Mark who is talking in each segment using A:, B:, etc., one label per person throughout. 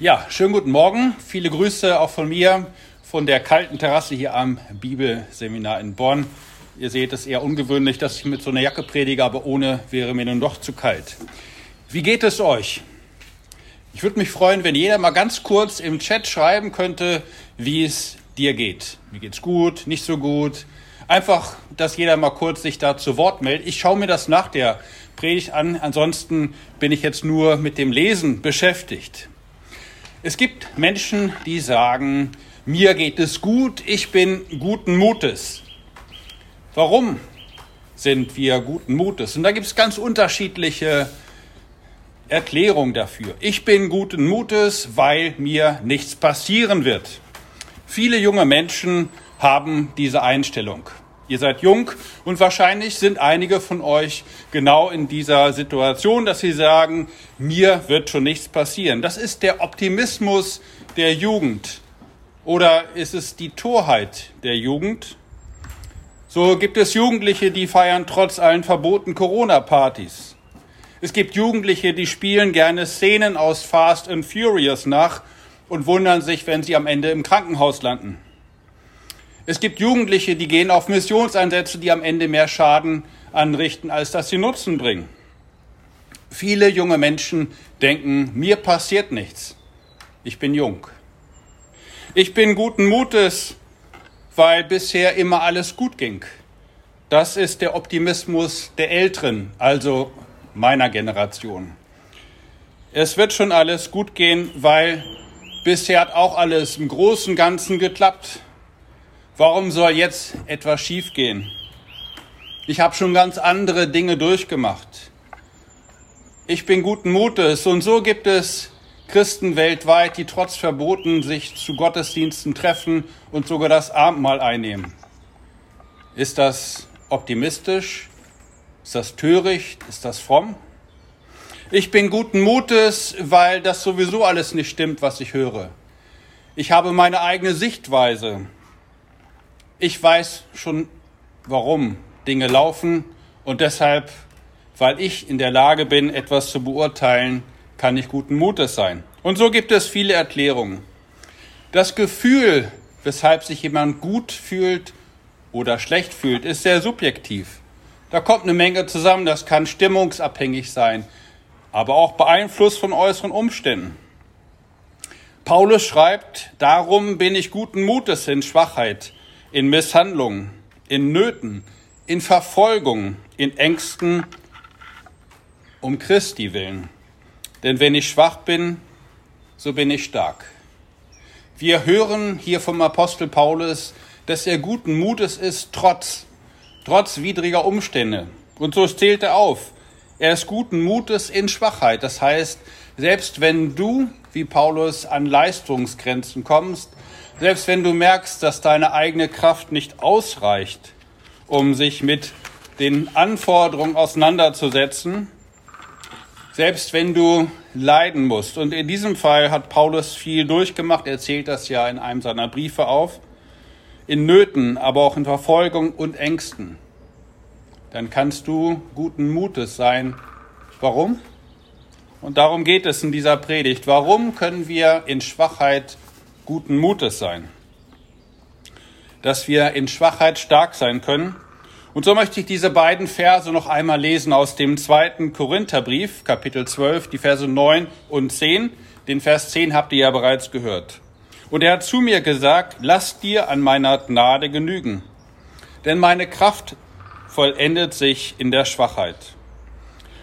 A: Ja, schönen guten Morgen. Viele Grüße auch von mir von der kalten Terrasse hier am Bibelseminar in Bonn. Ihr seht es eher ungewöhnlich, dass ich mit so einer Jacke predige, aber ohne wäre mir nun doch zu kalt. Wie geht es euch? Ich würde mich freuen, wenn jeder mal ganz kurz im Chat schreiben könnte, wie es dir geht. Mir geht's gut, nicht so gut. Einfach, dass jeder mal kurz sich da zu Wort meldet. Ich schaue mir das nach der Predigt an. Ansonsten bin ich jetzt nur mit dem Lesen beschäftigt. Es gibt Menschen, die sagen, mir geht es gut, ich bin guten Mutes. Warum sind wir guten Mutes? Und da gibt es ganz unterschiedliche Erklärungen dafür. Ich bin guten Mutes, weil mir nichts passieren wird. Viele junge Menschen haben diese Einstellung. Ihr seid jung und wahrscheinlich sind einige von euch genau in dieser Situation, dass sie sagen, mir wird schon nichts passieren. Das ist der Optimismus der Jugend. Oder ist es die Torheit der Jugend? So gibt es Jugendliche, die feiern trotz allen verboten Corona-Partys. Es gibt Jugendliche, die spielen gerne Szenen aus Fast and Furious nach und wundern sich, wenn sie am Ende im Krankenhaus landen. Es gibt Jugendliche, die gehen auf Missionseinsätze, die am Ende mehr Schaden anrichten, als dass sie Nutzen bringen. Viele junge Menschen denken, mir passiert nichts. Ich bin jung. Ich bin guten Mutes, weil bisher immer alles gut ging. Das ist der Optimismus der Älteren, also meiner Generation. Es wird schon alles gut gehen, weil bisher hat auch alles im Großen Ganzen geklappt. Warum soll jetzt etwas schiefgehen? Ich habe schon ganz andere Dinge durchgemacht. Ich bin guten Mutes und so gibt es Christen weltweit, die trotz Verboten sich zu Gottesdiensten treffen und sogar das Abendmahl einnehmen. Ist das optimistisch? Ist das töricht? Ist das fromm? Ich bin guten Mutes, weil das sowieso alles nicht stimmt, was ich höre. Ich habe meine eigene Sichtweise. Ich weiß schon, warum Dinge laufen und deshalb, weil ich in der Lage bin, etwas zu beurteilen, kann ich guten Mutes sein. Und so gibt es viele Erklärungen. Das Gefühl, weshalb sich jemand gut fühlt oder schlecht fühlt, ist sehr subjektiv. Da kommt eine Menge zusammen, das kann stimmungsabhängig sein, aber auch beeinflusst von äußeren Umständen. Paulus schreibt, darum bin ich guten Mutes in Schwachheit, in Misshandlungen, in Nöten, in Verfolgung, in Ängsten, um Christi willen. Denn wenn ich schwach bin, so bin ich stark. Wir hören hier vom Apostel Paulus, dass er guten Mutes ist, trotz, trotz widriger Umstände. Und so zählt er auf. Er ist guten Mutes in Schwachheit. Das heißt, selbst wenn du, wie Paulus, an Leistungsgrenzen kommst, selbst wenn du merkst, dass deine eigene Kraft nicht ausreicht, um sich mit den Anforderungen auseinanderzusetzen, selbst wenn du leiden musst. Und in diesem Fall hat Paulus viel durchgemacht, er zählt das ja in einem seiner Briefe auf, in Nöten, aber auch in Verfolgung und Ängsten. Dann kannst du guten Mutes sein. Warum? Und darum geht es in dieser Predigt. Warum können wir in Schwachheit guten Mutes sein. Dass wir in Schwachheit stark sein können. Und so möchte ich diese beiden Verse noch einmal lesen aus dem zweiten Korintherbrief, Kapitel 12, die Verse 9 und 10. Den Vers 10 habt ihr ja bereits gehört. Und er hat zu mir gesagt, lass dir an meiner Gnade genügen, denn meine Kraft vollendet sich in der Schwachheit.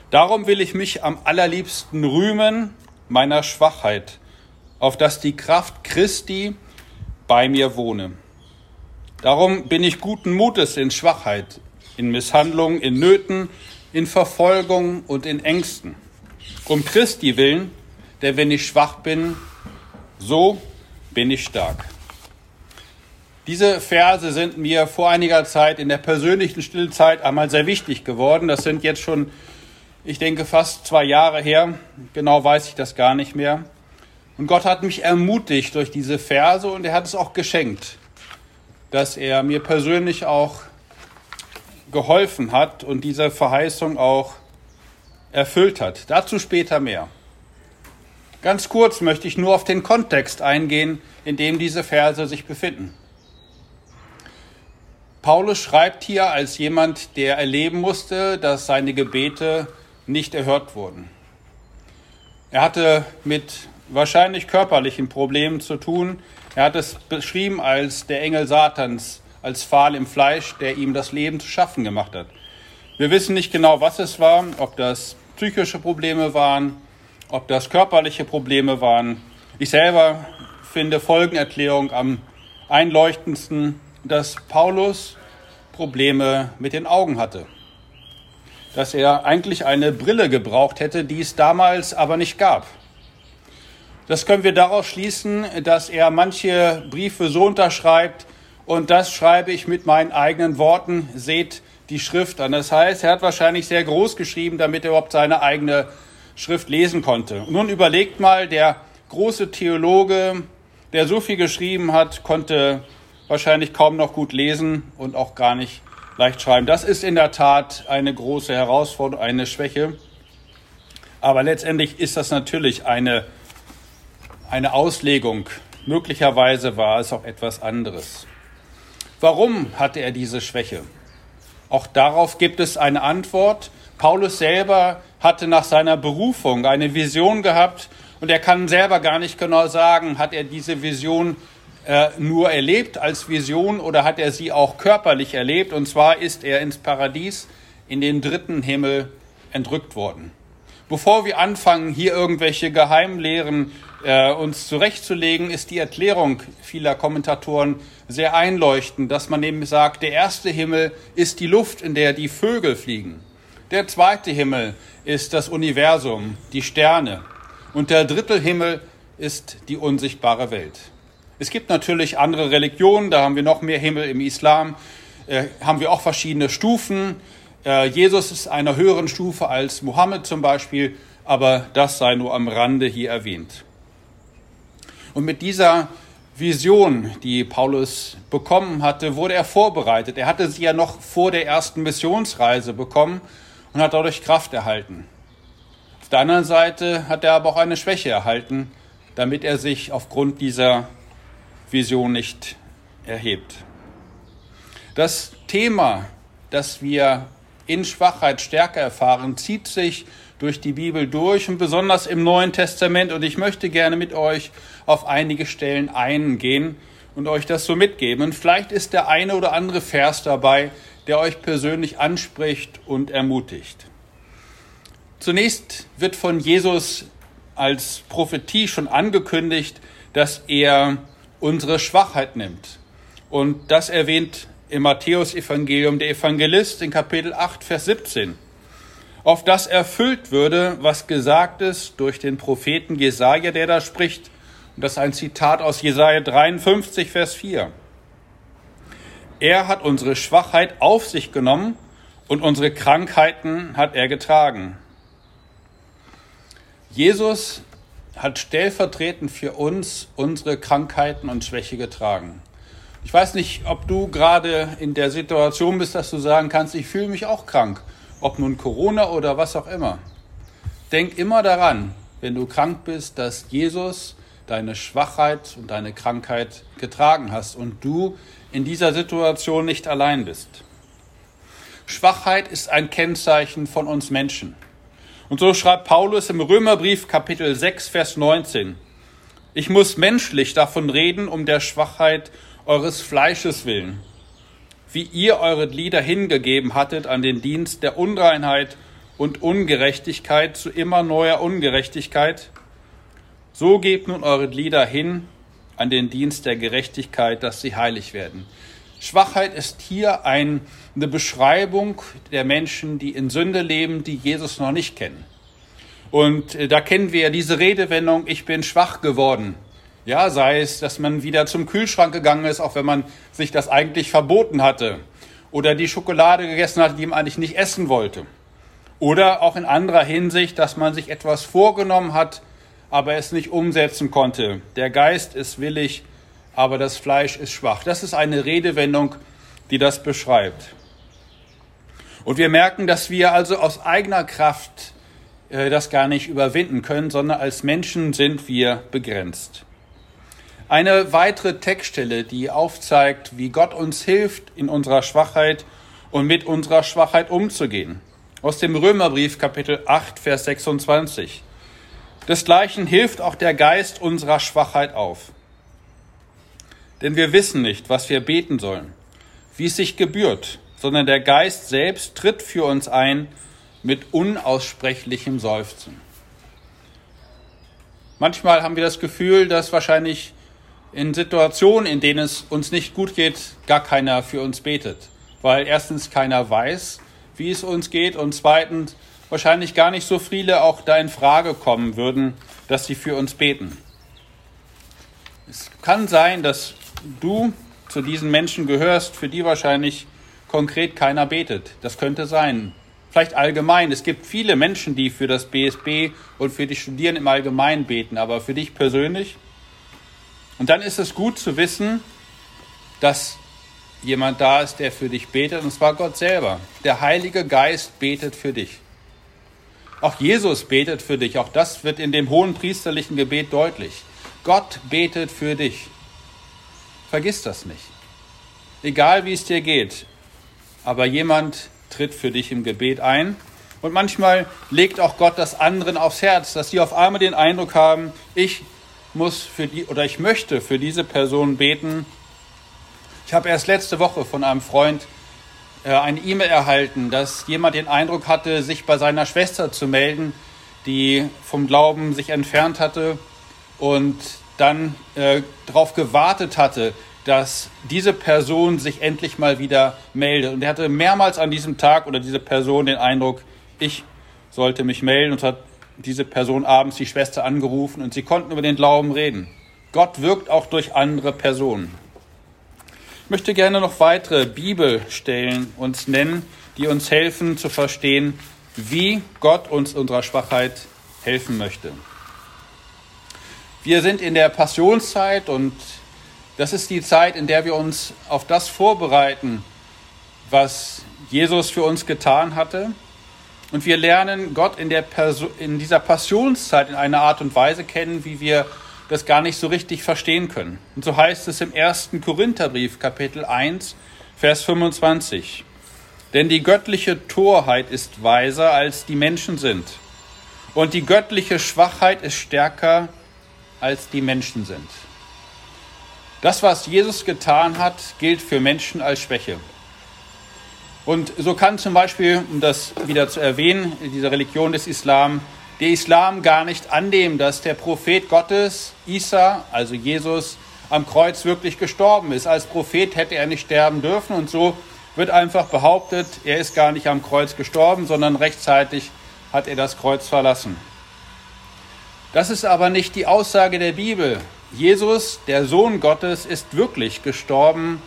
A: Darum will ich mich am allerliebsten rühmen meiner Schwachheit, auf dass die Kraft Christi bei mir wohne. Darum bin ich guten Mutes in Schwachheit, in Misshandlung, in Nöten, in Verfolgung und in Ängsten. Um Christi willen, denn wenn ich schwach bin, so bin ich stark. Diese Verse sind mir vor einiger Zeit in der persönlichen Stillzeit einmal sehr wichtig geworden. Das sind jetzt schon, ich denke, fast zwei Jahre her. Genau weiß ich das gar nicht mehr. Und Gott hat mich ermutigt durch diese Verse und er hat es auch geschenkt, dass er mir persönlich auch geholfen hat und diese Verheißung auch erfüllt hat. Dazu später mehr. Ganz kurz möchte ich nur auf den Kontext eingehen, in dem diese Verse sich befinden. Paulus schreibt hier als jemand, der erleben musste, dass seine Gebete nicht erhört wurden. Er hatte mit wahrscheinlich körperlichen Problemen zu tun. Er hat es beschrieben als der Engel Satans, als Pfahl im Fleisch, der ihm das Leben zu schaffen gemacht hat. Wir wissen nicht genau, was es war, ob das psychische Probleme waren, ob das körperliche Probleme waren. Ich selber finde Folgenerklärung am einleuchtendsten, dass Paulus Probleme mit den Augen hatte. Dass er eigentlich eine Brille gebraucht hätte, die es damals aber nicht gab. Das können wir daraus schließen, dass er manche Briefe so unterschreibt, und das schreibe ich mit meinen eigenen Worten, seht die Schrift an. Das heißt, er hat wahrscheinlich sehr groß geschrieben, damit er überhaupt seine eigene Schrift lesen konnte. Nun überlegt mal, der große Theologe, der so viel geschrieben hat, konnte wahrscheinlich kaum noch gut lesen und auch gar nicht leicht schreiben. Das ist in der Tat eine große Herausforderung, eine Schwäche. Aber letztendlich ist das natürlich eine, eine Auslegung. Möglicherweise war es auch etwas anderes. Warum hatte er diese Schwäche? Auch darauf gibt es eine Antwort. Paulus selber hatte nach seiner Berufung eine Vision gehabt und er kann selber gar nicht genau sagen, hat er diese Vision äh, nur erlebt als Vision oder hat er sie auch körperlich erlebt? Und zwar ist er ins Paradies, in den dritten Himmel entrückt worden. Bevor wir anfangen, hier irgendwelche Geheimlehren äh, uns zurechtzulegen, ist die Erklärung vieler Kommentatoren sehr einleuchtend, dass man eben sagt, der erste Himmel ist die Luft, in der die Vögel fliegen. Der zweite Himmel ist das Universum, die Sterne. Und der dritte Himmel ist die unsichtbare Welt. Es gibt natürlich andere Religionen, da haben wir noch mehr Himmel im Islam, äh, haben wir auch verschiedene Stufen. Äh, Jesus ist einer höheren Stufe als Mohammed zum Beispiel, aber das sei nur am Rande hier erwähnt. Und mit dieser Vision, die Paulus bekommen hatte, wurde er vorbereitet. Er hatte sie ja noch vor der ersten Missionsreise bekommen und hat dadurch Kraft erhalten. Auf der anderen Seite hat er aber auch eine Schwäche erhalten, damit er sich aufgrund dieser Vision nicht erhebt. Das Thema, das wir in Schwachheit stärker erfahren, zieht sich durch die Bibel durch und besonders im Neuen Testament. Und ich möchte gerne mit euch auf einige Stellen eingehen und euch das so mitgeben. Und vielleicht ist der eine oder andere Vers dabei, der euch persönlich anspricht und ermutigt. Zunächst wird von Jesus als Prophetie schon angekündigt, dass er unsere Schwachheit nimmt. Und das erwähnt im Matthäusevangelium der Evangelist in Kapitel 8, Vers 17. Auf das erfüllt würde, was gesagt ist durch den Propheten Jesaja, der da spricht. Und das ist ein Zitat aus Jesaja 53, Vers 4. Er hat unsere Schwachheit auf sich genommen und unsere Krankheiten hat er getragen. Jesus hat stellvertretend für uns unsere Krankheiten und Schwäche getragen. Ich weiß nicht, ob du gerade in der Situation bist, dass du sagen kannst, ich fühle mich auch krank, ob nun Corona oder was auch immer. Denk immer daran, wenn du krank bist, dass Jesus deine Schwachheit und deine Krankheit getragen hast und du in dieser Situation nicht allein bist. Schwachheit ist ein Kennzeichen von uns Menschen. Und so schreibt Paulus im Römerbrief Kapitel 6, Vers 19. Ich muss menschlich davon reden, um der Schwachheit eures Fleisches willen, wie ihr eure Glieder hingegeben hattet an den Dienst der Unreinheit und Ungerechtigkeit zu immer neuer Ungerechtigkeit, so gebt nun eure Glieder hin an den Dienst der Gerechtigkeit, dass sie heilig werden. Schwachheit ist hier eine Beschreibung der Menschen, die in Sünde leben, die Jesus noch nicht kennen. Und äh, da kennen wir ja diese Redewendung, ich bin schwach geworden. Ja, sei es, dass man wieder zum Kühlschrank gegangen ist, auch wenn man sich das eigentlich verboten hatte. Oder die Schokolade gegessen hat, die man eigentlich nicht essen wollte. Oder auch in anderer Hinsicht, dass man sich etwas vorgenommen hat, aber es nicht umsetzen konnte. Der Geist ist willig, aber das Fleisch ist schwach. Das ist eine Redewendung, die das beschreibt. Und wir merken, dass wir also aus eigener Kraft äh, das gar nicht überwinden können, sondern als Menschen sind wir begrenzt. Eine weitere Textstelle, die aufzeigt, wie Gott uns hilft, in unserer Schwachheit und mit unserer Schwachheit umzugehen. Aus dem Römerbrief Kapitel 8, Vers 26. Desgleichen hilft auch der Geist unserer Schwachheit auf. Denn wir wissen nicht, was wir beten sollen, wie es sich gebührt, sondern der Geist selbst tritt für uns ein mit unaussprechlichem Seufzen. Manchmal haben wir das Gefühl, dass wahrscheinlich in Situationen, in denen es uns nicht gut geht, gar keiner für uns betet. Weil erstens keiner weiß, wie es uns geht und zweitens wahrscheinlich gar nicht so viele auch da in Frage kommen würden, dass sie für uns beten. Es kann sein, dass du zu diesen Menschen gehörst, für die wahrscheinlich konkret keiner betet. Das könnte sein. Vielleicht allgemein. Es gibt viele Menschen, die für das BSB und für die Studierenden im Allgemeinen beten, aber für dich persönlich und dann ist es gut zu wissen, dass jemand da ist, der für dich betet, und zwar Gott selber. Der Heilige Geist betet für dich. Auch Jesus betet für dich. Auch das wird in dem hohen priesterlichen Gebet deutlich. Gott betet für dich. Vergiss das nicht. Egal wie es dir geht, aber jemand tritt für dich im Gebet ein. Und manchmal legt auch Gott das anderen aufs Herz, dass sie auf einmal den Eindruck haben, ich muss für die oder ich möchte für diese Person beten. Ich habe erst letzte Woche von einem Freund äh, eine E-Mail erhalten, dass jemand den Eindruck hatte, sich bei seiner Schwester zu melden, die vom Glauben sich entfernt hatte und dann äh, darauf gewartet hatte, dass diese Person sich endlich mal wieder meldet. Und er hatte mehrmals an diesem Tag oder diese Person den Eindruck, ich sollte mich melden und hat diese Person abends die Schwester angerufen und sie konnten über den Glauben reden. Gott wirkt auch durch andere Personen. Ich möchte gerne noch weitere Bibelstellen uns nennen, die uns helfen zu verstehen, wie Gott uns unserer Schwachheit helfen möchte. Wir sind in der Passionszeit und das ist die Zeit, in der wir uns auf das vorbereiten, was Jesus für uns getan hatte und wir lernen Gott in, der in dieser Passionszeit in einer Art und Weise kennen, wie wir das gar nicht so richtig verstehen können. Und so heißt es im ersten Korintherbrief, Kapitel 1, Vers 25. Denn die göttliche Torheit ist weiser, als die Menschen sind. Und die göttliche Schwachheit ist stärker, als die Menschen sind. Das, was Jesus getan hat, gilt für Menschen als Schwäche. Und so kann zum Beispiel, um das wieder zu erwähnen, diese Religion des Islam, der Islam gar nicht annehmen, dass der Prophet Gottes, Isa, also Jesus, am Kreuz wirklich gestorben ist. Als Prophet hätte er nicht sterben dürfen und so wird einfach behauptet, er ist gar nicht am Kreuz gestorben, sondern rechtzeitig hat er das Kreuz verlassen. Das ist aber nicht die Aussage der Bibel. Jesus, der Sohn Gottes, ist wirklich gestorben,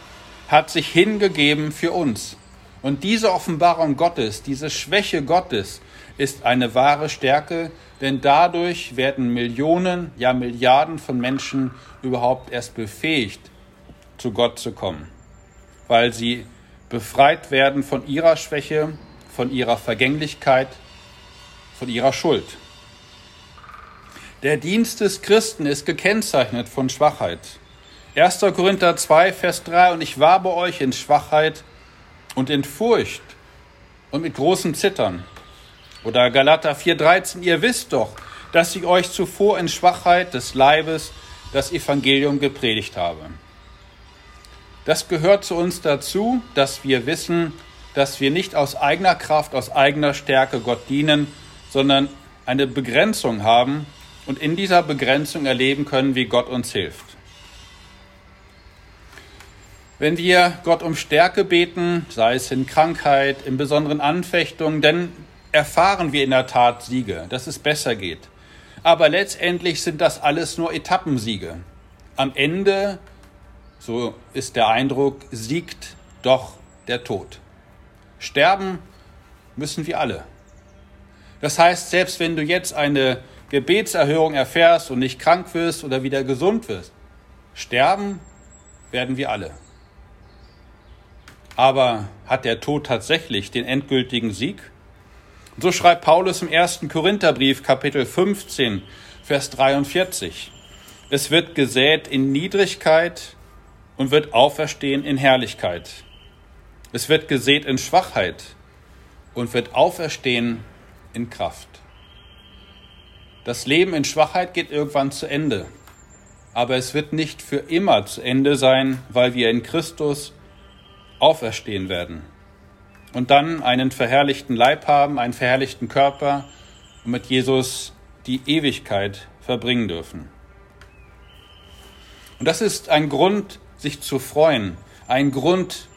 A: hat sich hingegeben für uns. Und diese Offenbarung Gottes, diese Schwäche Gottes ist eine wahre Stärke, denn dadurch werden Millionen, ja Milliarden von Menschen überhaupt erst befähigt, zu Gott zu kommen, weil sie befreit werden von ihrer Schwäche, von ihrer Vergänglichkeit, von ihrer Schuld. Der Dienst des Christen ist gekennzeichnet von Schwachheit. 1. Korinther 2, Vers 3, und ich war bei euch in Schwachheit, und in Furcht und mit großem Zittern. Oder Galater 4:13, ihr wisst doch, dass ich euch zuvor in Schwachheit des Leibes das Evangelium gepredigt habe. Das gehört zu uns dazu, dass wir wissen, dass wir nicht aus eigener Kraft, aus eigener Stärke Gott dienen, sondern eine Begrenzung haben und in dieser Begrenzung erleben können, wie Gott uns hilft. Wenn wir Gott um Stärke beten, sei es in Krankheit, in besonderen Anfechtungen, dann erfahren wir in der Tat Siege, dass es besser geht. Aber letztendlich sind das alles nur Etappensiege. Am Ende, so ist der Eindruck, siegt doch der Tod. Sterben müssen wir alle. Das heißt, selbst wenn du jetzt eine Gebetserhörung erfährst und nicht krank wirst oder wieder gesund wirst, sterben werden wir alle. Aber hat der Tod tatsächlich den endgültigen Sieg? Und so schreibt Paulus im ersten Korintherbrief, Kapitel 15, Vers 43. Es wird gesät in Niedrigkeit und wird auferstehen in Herrlichkeit. Es wird gesät in Schwachheit und wird auferstehen in Kraft. Das Leben in Schwachheit geht irgendwann zu Ende, aber es wird nicht für immer zu Ende sein, weil wir in Christus auferstehen werden und dann einen verherrlichten Leib haben, einen verherrlichten Körper und mit Jesus die Ewigkeit verbringen dürfen. Und das ist ein Grund, sich zu freuen, ein Grund,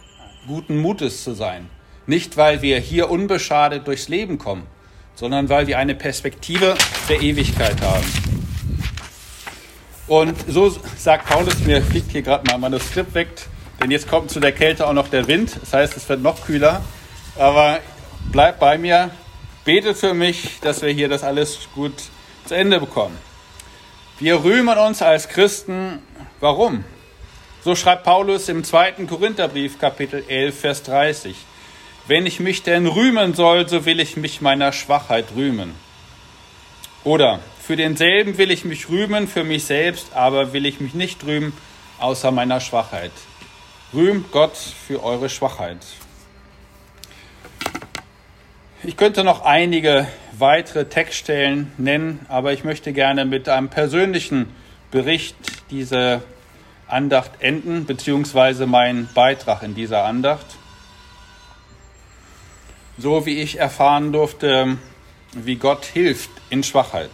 A: guten Mutes zu sein. Nicht, weil wir hier unbeschadet durchs Leben kommen, sondern weil wir eine Perspektive der Ewigkeit haben. Und so sagt Paulus, mir fliegt hier gerade mal ein Manuskript weg, denn jetzt kommt zu der Kälte auch noch der Wind. Das heißt, es wird noch kühler. Aber bleibt bei mir, betet für mich, dass wir hier das alles gut zu Ende bekommen. Wir rühmen uns als Christen. Warum? So schreibt Paulus im zweiten Korintherbrief, Kapitel 11, Vers 30. Wenn ich mich denn rühmen soll, so will ich mich meiner Schwachheit rühmen. Oder für denselben will ich mich rühmen, für mich selbst, aber will ich mich nicht rühmen, außer meiner Schwachheit. Rühmt Gott für eure Schwachheit. Ich könnte noch einige weitere Textstellen nennen, aber ich möchte gerne mit einem persönlichen Bericht diese Andacht enden, beziehungsweise meinen Beitrag in dieser Andacht. So wie ich erfahren durfte, wie Gott hilft in Schwachheit.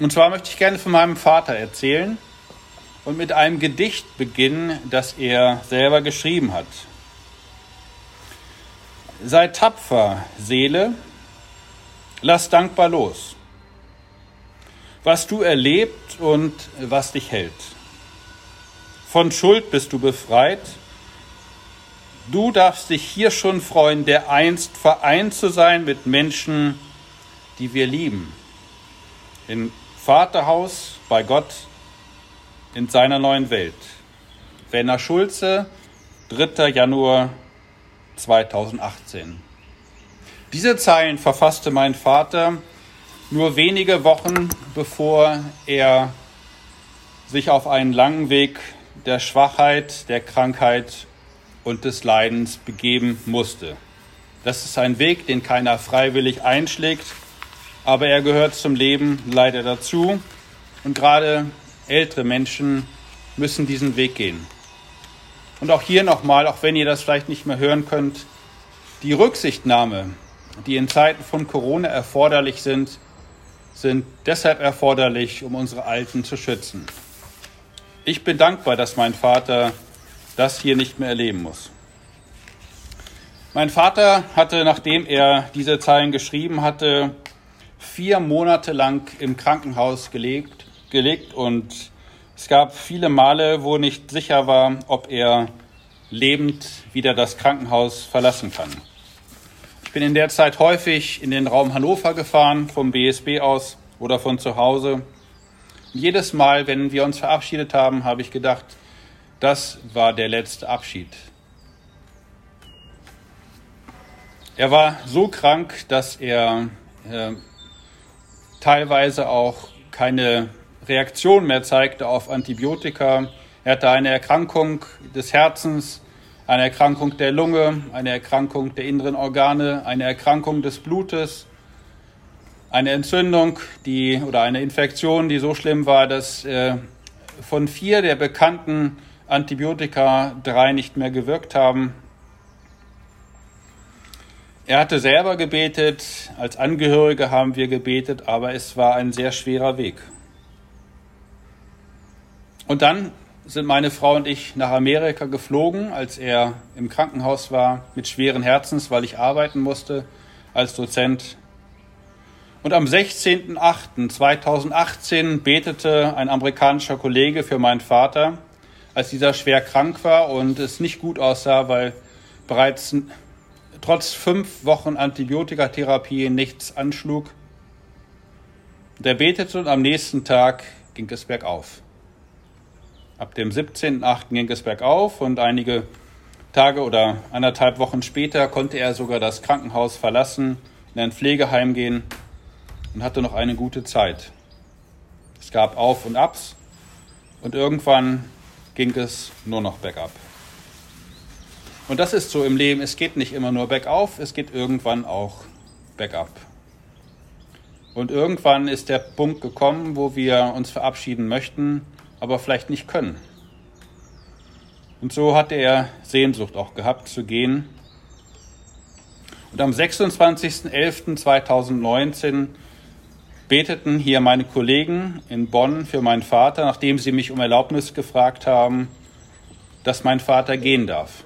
A: Und zwar möchte ich gerne von meinem Vater erzählen und mit einem Gedicht beginnen, das er selber geschrieben hat. Sei tapfer, Seele, lass dankbar los was du erlebt und was dich hält. Von Schuld bist du befreit. Du darfst dich hier schon freuen, der einst vereint zu sein mit Menschen, die wir lieben. Im Vaterhaus bei Gott in seiner neuen Welt. Werner Schulze, 3. Januar 2018. Diese Zeilen verfasste mein Vater nur wenige Wochen bevor er sich auf einen langen Weg der Schwachheit, der Krankheit und des Leidens begeben musste. Das ist ein Weg, den keiner freiwillig einschlägt, aber er gehört zum Leben leider dazu. Und gerade ältere Menschen müssen diesen Weg gehen. Und auch hier nochmal, auch wenn ihr das vielleicht nicht mehr hören könnt, die Rücksichtnahme, die in Zeiten von Corona erforderlich sind, sind deshalb erforderlich, um unsere Alten zu schützen. Ich bin dankbar, dass mein Vater das hier nicht mehr erleben muss. Mein Vater hatte, nachdem er diese Zeilen geschrieben hatte, vier Monate lang im Krankenhaus gelegt, gelegt und es gab viele Male, wo nicht sicher war, ob er lebend wieder das Krankenhaus verlassen kann bin in der Zeit häufig in den Raum Hannover gefahren, vom BSB aus oder von zu Hause. Und jedes Mal, wenn wir uns verabschiedet haben, habe ich gedacht, das war der letzte Abschied. Er war so krank, dass er äh, teilweise auch keine Reaktion mehr zeigte auf Antibiotika. Er hatte eine Erkrankung des Herzens, eine Erkrankung der Lunge, eine Erkrankung der inneren Organe, eine Erkrankung des Blutes, eine Entzündung die, oder eine Infektion, die so schlimm war, dass äh, von vier der bekannten Antibiotika drei nicht mehr gewirkt haben. Er hatte selber gebetet, als Angehörige haben wir gebetet, aber es war ein sehr schwerer Weg. Und dann sind meine Frau und ich nach Amerika geflogen, als er im Krankenhaus war, mit schweren Herzens, weil ich arbeiten musste als Dozent. Und am 16.08.2018 betete ein amerikanischer Kollege für meinen Vater, als dieser schwer krank war und es nicht gut aussah, weil bereits trotz fünf Wochen Antibiotikatherapie nichts anschlug. Der betete und am nächsten Tag ging es bergauf. Ab dem 17.8. ging es bergauf und einige Tage oder anderthalb Wochen später konnte er sogar das Krankenhaus verlassen, in ein Pflegeheim gehen und hatte noch eine gute Zeit. Es gab Auf und Abs und irgendwann ging es nur noch bergab. Und das ist so im Leben, es geht nicht immer nur bergauf, es geht irgendwann auch bergab. Und irgendwann ist der Punkt gekommen, wo wir uns verabschieden möchten, aber vielleicht nicht können. Und so hatte er Sehnsucht auch gehabt zu gehen. Und am 26.11.2019 beteten hier meine Kollegen in Bonn für meinen Vater, nachdem sie mich um Erlaubnis gefragt haben, dass mein Vater gehen darf.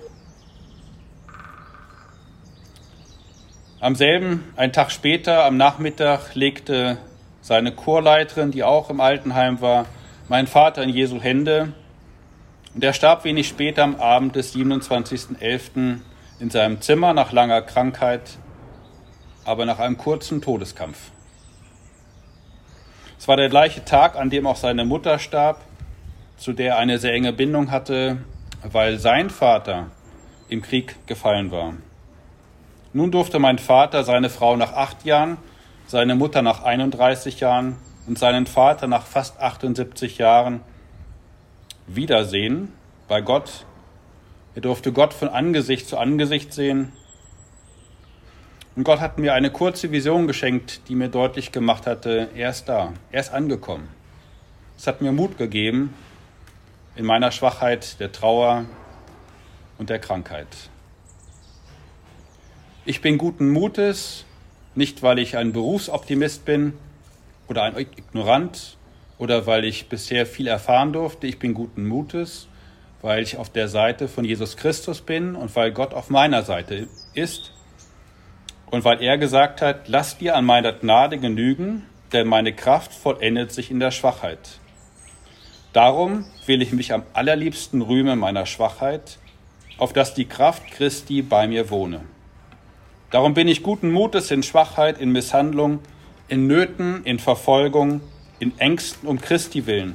A: Am selben, einen Tag später, am Nachmittag, legte seine Chorleiterin, die auch im Altenheim war, meinen Vater in Jesu Hände und er starb wenig später am Abend des 27.11. in seinem Zimmer nach langer Krankheit, aber nach einem kurzen Todeskampf. Es war der gleiche Tag, an dem auch seine Mutter starb, zu der er eine sehr enge Bindung hatte, weil sein Vater im Krieg gefallen war. Nun durfte mein Vater seine Frau nach acht Jahren, seine Mutter nach 31 Jahren und seinen Vater nach fast 78 Jahren Wiedersehen bei Gott. Er durfte Gott von Angesicht zu Angesicht sehen. Und Gott hat mir eine kurze Vision geschenkt, die mir deutlich gemacht hatte, er ist da, er ist angekommen. Es hat mir Mut gegeben in meiner Schwachheit, der Trauer und der Krankheit. Ich bin guten Mutes, nicht weil ich ein Berufsoptimist bin oder ein Ignorant, oder weil ich bisher viel erfahren durfte. Ich bin guten Mutes, weil ich auf der Seite von Jesus Christus bin und weil Gott auf meiner Seite ist und weil er gesagt hat, lass dir an meiner Gnade genügen, denn meine Kraft vollendet sich in der Schwachheit. Darum will ich mich am allerliebsten rühmen meiner Schwachheit, auf dass die Kraft Christi bei mir wohne. Darum bin ich guten Mutes in Schwachheit, in Misshandlung, in Nöten, in Verfolgung, in Ängsten um Christi willen.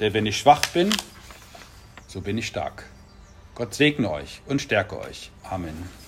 A: Denn wenn ich schwach bin, so bin ich stark. Gott segne euch und stärke euch. Amen.